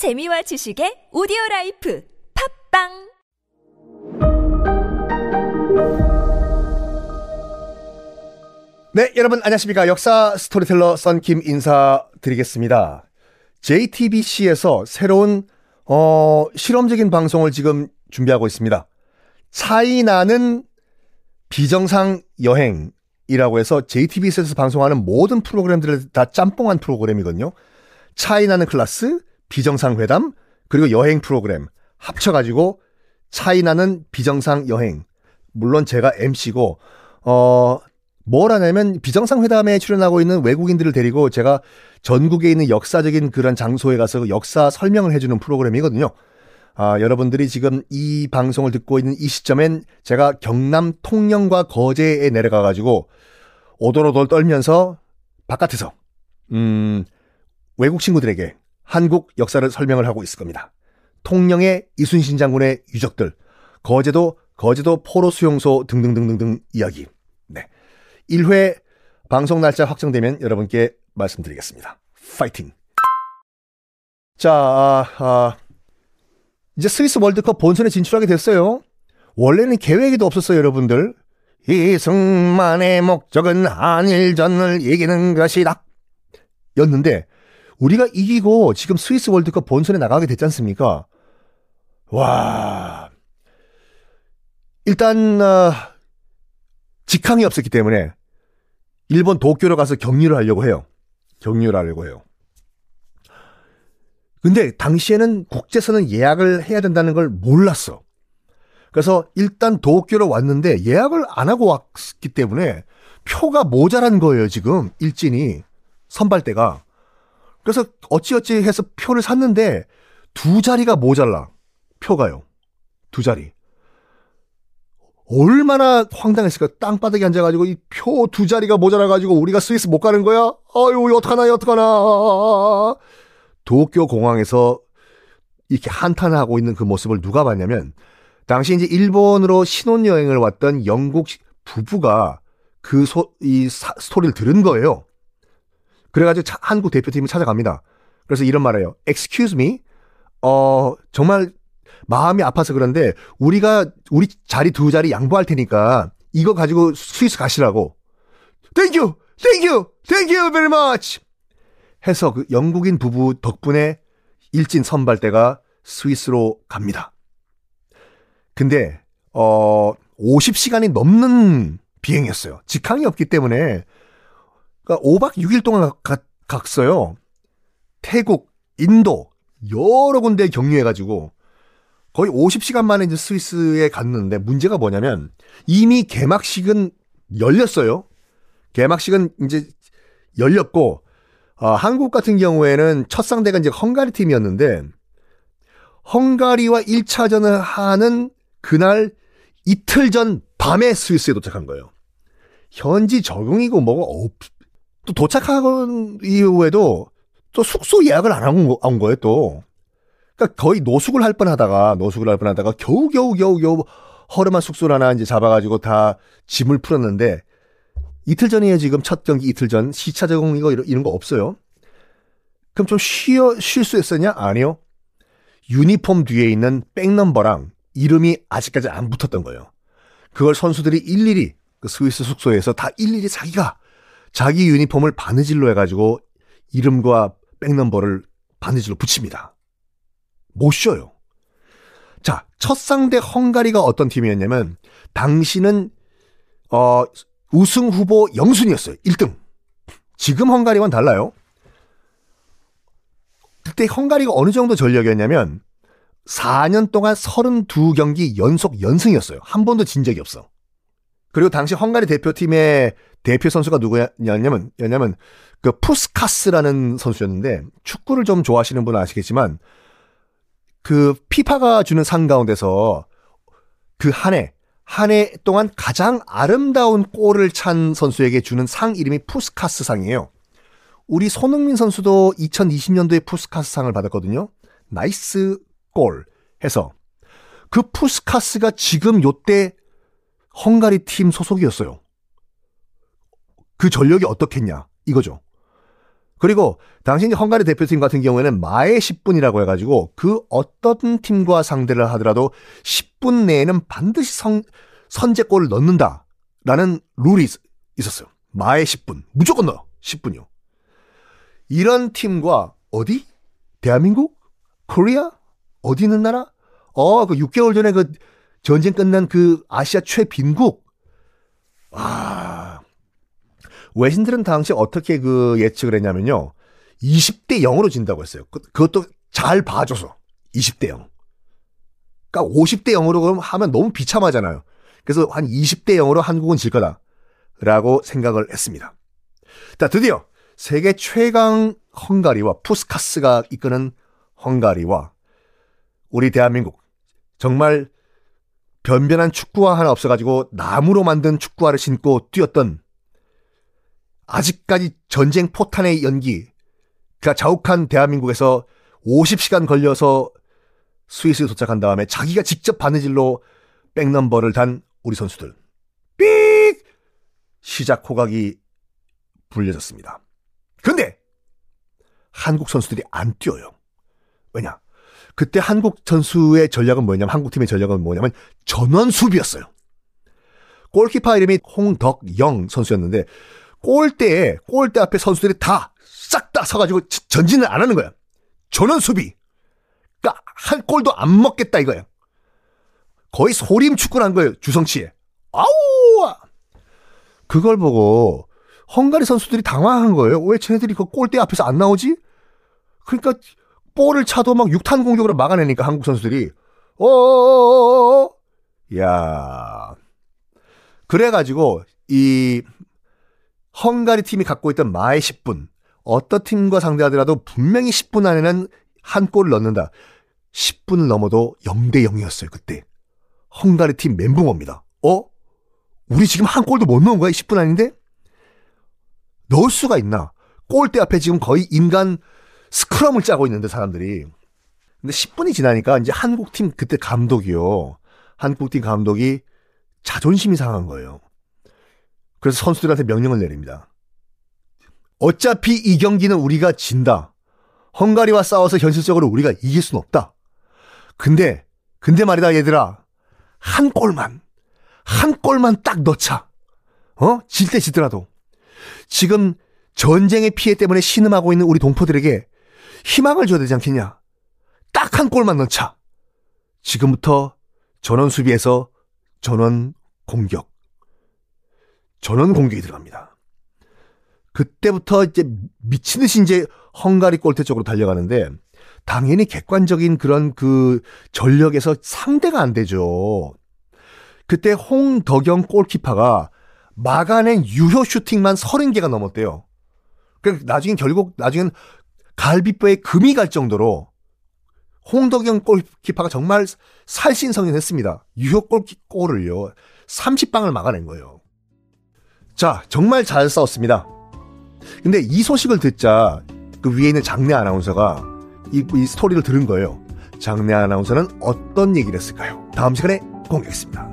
재미와 지식의 오디오 라이프 팟빵 네, 여러분 안녕하십니까. 역사 스토리텔러 썬킴 인사드리겠습니다. JTBC에서 새로운 어, 실험적인 방송을 지금 준비하고 있습니다. 차이나는 비정상 여행이라고 해서 JTBC에서 방송하는 모든 프로그램들을 다 짬뽕한 프로그램이거든요. 차이나는 클래스, 비정상 회담, 그리고 여행 프로그램 합쳐가지고 차이나는 비정상 여행. 물론 제가 MC고, 어, 뭘 하냐면 비정상회담에 출연하고 있는 외국인들을 데리고 제가 전국에 있는 역사적인 그런 장소에 가서 역사 설명을 해주는 프로그램이거든요. 아, 여러분들이 지금 이 방송을 듣고 있는 이 시점엔 제가 경남 통영과 거제에 내려가가지고 오돌오돌 떨면서 바깥에서, 음, 외국 친구들에게 한국 역사를 설명을 하고 있을 겁니다. 통영의 이순신 장군의 유적들, 거제도, 거제도 포로 수용소 등등등등등 이야기. 네. 1회 방송 날짜 확정되면 여러분께 말씀드리겠습니다. 파이팅! 자, 아, 아, 이제 스위스 월드컵 본선에 진출하게 됐어요. 원래는 계획에도 없었어요, 여러분들. 이 승만의 목적은 한일전을 이기는 것이다. 였는데, 우리가 이기고 지금 스위스 월드컵 본선에 나가게 됐지 않습니까? 와. 일단, 어, 직항이 없었기 때문에 일본 도쿄로 가서 격리를 하려고 해요. 격리를 하려고 해요. 근데 당시에는 국제선은 예약을 해야 된다는 걸 몰랐어. 그래서 일단 도쿄로 왔는데 예약을 안 하고 왔기 때문에 표가 모자란 거예요, 지금. 일진이. 선발대가. 그래서 어찌어찌 해서 표를 샀는데 두 자리가 모자라. 표가요. 두 자리. 얼마나 황당했을까. 땅바닥에 앉아가지고 이 표 두 자리가 모자라가지고 우리가 스위스 못 가는 거야? 아유, 어떡하나, 어떡하나. 도쿄 공항에서 이렇게 한탄하고 있는 그 모습을 누가 봤냐면, 당시 이제 일본으로 신혼여행을 왔던 영국 부부가 그 소, 이 사, 스토리를 들은 거예요. 그래가지고 차, 한국 대표팀을 찾아갑니다. 그래서 이런 말을 해요. Excuse me. 어, 정말 마음이 아파서 그런데 우리가 우리 자리 두 자리 양보할 테니까 이거 가지고 스위스 가시라고. Thank you, thank you, thank you very much. 해서 그 영국인 부부 덕분에 일진 선발대가 스위스로 갑니다. 근데 어 50시간이 넘는 비행이었어요. 직항이 없기 때문에 그러니까 5박 6일 동안 가, 갔어요. 태국, 인도 여러 군데 격리해가지고 거의 50시간 만에 이제 스위스에 갔는데 문제가 뭐냐면 이미 개막식은 열렸어요. 개막식은 이제 열렸고 어, 한국 같은 경우에는 첫 상대가 이제 헝가리 팀이었는데 헝가리와 1차전을 하는 그날 이틀 전 밤에 스위스에 도착한 거예요. 현지 적응이고 뭐가 없, 또 도착한 이후에도 또 숙소 예약을 안한 거예요, 또. 그러니까 거의 노숙을 할 뻔하다가 노숙을 할 뻔하다가 겨우 겨우 겨우 겨우 허름한 숙소를 하나 이제 잡아가지고 다 짐을 풀었는데 이틀 전이에요 지금 첫 경기 이틀 전 시차 적응 이거 이런 거 없어요. 그럼 좀 쉬어 쉴 수 있었냐? 아니요. 유니폼 뒤에 있는 백넘버랑 이름이 아직까지 안 붙었던 거예요. 그걸 선수들이 일일이 그 스위스 숙소에서 다 일일이 자기가 자기 유니폼을 바느질로 해가지고 이름과 백넘버를 바느질로 붙입니다. 못 쉬어요. 자, 첫 상대 헝가리가 어떤 팀이었냐면 당시는 어 우승 후보 영순이었어요. 1등. 지금 헝가리와는 달라요. 그때 헝가리가 어느 정도 전력이었냐면 4년 동안 32경기 연속 연승이었어요. 한 번도 진 적이 없어. 그리고 당시 헝가리 대표팀의 대표 선수가 누구였냐면, 였냐면, 그 푸스카스라는 선수였는데, 축구를 좀 좋아하시는 분은 아시겠지만, 그 피파가 주는 상 가운데서 그 한 해, 한 해 동안 가장 아름다운 골을 찬 선수에게 주는 상 이름이 푸스카스 상이에요. 우리 손흥민 선수도 2020년도에 푸스카스 상을 받았거든요. nice 골 해서 그 푸스카스가 지금 요때 헝가리 팀 소속이었어요. 그 전력이 어떻겠냐 이거죠. 그리고 이제 헝가리 대표팀 같은 경우에는 마의 10분이라고 해가지고 그 어떤 팀과 상대를 하더라도 10분 내에는 반드시 선, 선제골을 넣는다라는 룰이 있, 있었어요. 마의 10분. 무조건 넣어. 10분이요. 이런 팀과 어디? 대한민국? 코리아? 어디 있는 나라? 어, 그 6개월 전에 그 전쟁 끝난 그 아시아 최빈국. 와. 외신들은 당시 어떻게 그 예측을 했냐면요. 20대 0으로 진다고 했어요. 그, 그것도 잘 봐줘서. 20대 0. 그러니까 50대 0으로 그럼 하면 너무 비참하잖아요. 그래서 한 20대 0으로 한국은 질 거다. 라고 생각을 했습니다. 자, 드디어 세계 최강 헝가리와 푸스카스가 이끄는 헝가리와 우리 대한민국 정말 변변한 축구화 하나 없어가지고 나무로 만든 축구화를 신고 뛰었던 아직까지 전쟁 포탄의 연기가 자욱한 대한민국에서 50시간 걸려서 스위스에 도착한 다음에 자기가 직접 바느질로 백넘버를 단 우리 선수들. 삑! 시작 호각이 불려졌습니다. 근데 한국 선수들이 안 뛰어요. 왜냐? 그때 한국 선수의 전략은 뭐냐면 한국 팀의 전략은 뭐냐면 전원 수비였어요. 골키퍼 이름이 홍덕영 선수였는데 골대에 골대 앞에 선수들이 다 싹다 서가지고 전진을 안 하는 거야. 전원 수비. 그러니까 한 골도 안 먹겠다 이거야. 거의 소림 축구를 한 거예요. 주성치에. 아우! 그걸 보고 헝가리 선수들이 당황한 거예요. 왜 쟤네들이 그 골대 앞에서 안 나오지? 그러니까 볼을 차도 막 육탄 공격으로 막아내니까 한국 선수들이 어어어어어 야 그래가지고 이 헝가리 팀이 갖고 있던 마의 10분 어떤 팀과 상대하더라도 분명히 10분 안에는 한 골을 넣는다. 10분을 넘어도 0대 0이었어요 그때. 헝가리 팀 멘붕입니다. 어? 우리 지금 한 골도 못 넣은 거야? 10분 아닌데? 넣을 수가 있나? 골대 앞에 지금 거의 인간 스크럼을 짜고 있는데 사람들이. 근데 10분이 지나니까 이제 한국팀 그때 감독이요. 한국팀 감독이 자존심이 상한 거예요. 그래서 선수들한테 명령을 내립니다. 어차피 이 경기는 우리가 진다. 헝가리와 싸워서 현실적으로 우리가 이길 순 없다. 근데, 근데 말이다, 얘들아. 한 골만, 한 골만 딱 넣자. 어? 질 때 지더라도. 지금 전쟁의 피해 때문에 신음하고 있는 우리 동포들에게 희망을 줘야 되지 않겠냐? 딱 한 골만 넣자. 지금부터 전원 수비에서 전원 공격. 전원 공격이 들어갑니다. 그때부터 이제 미친 듯이 이제 헝가리 골대 쪽으로 달려가는데 당연히 객관적인 그런 그 전력에서 상대가 안 되죠. 그때 홍덕영 골키퍼가 막아낸 유효 슈팅만 30개가 넘었대요. 그 나중엔 결국 나중엔 갈비뼈에 금이 갈 정도로 홍덕영 골키퍼가 정말 살신성인했습니다. 유효 골을요 30방을 막아낸 거예요. 자, 정말 잘 싸웠습니다. 근데 이 소식을 듣자 그 위에 있는 장내 아나운서가 이, 이 스토리를 들은 거예요. 장내 아나운서는 어떤 얘기를 했을까요? 다음 시간에 공개하겠습니다.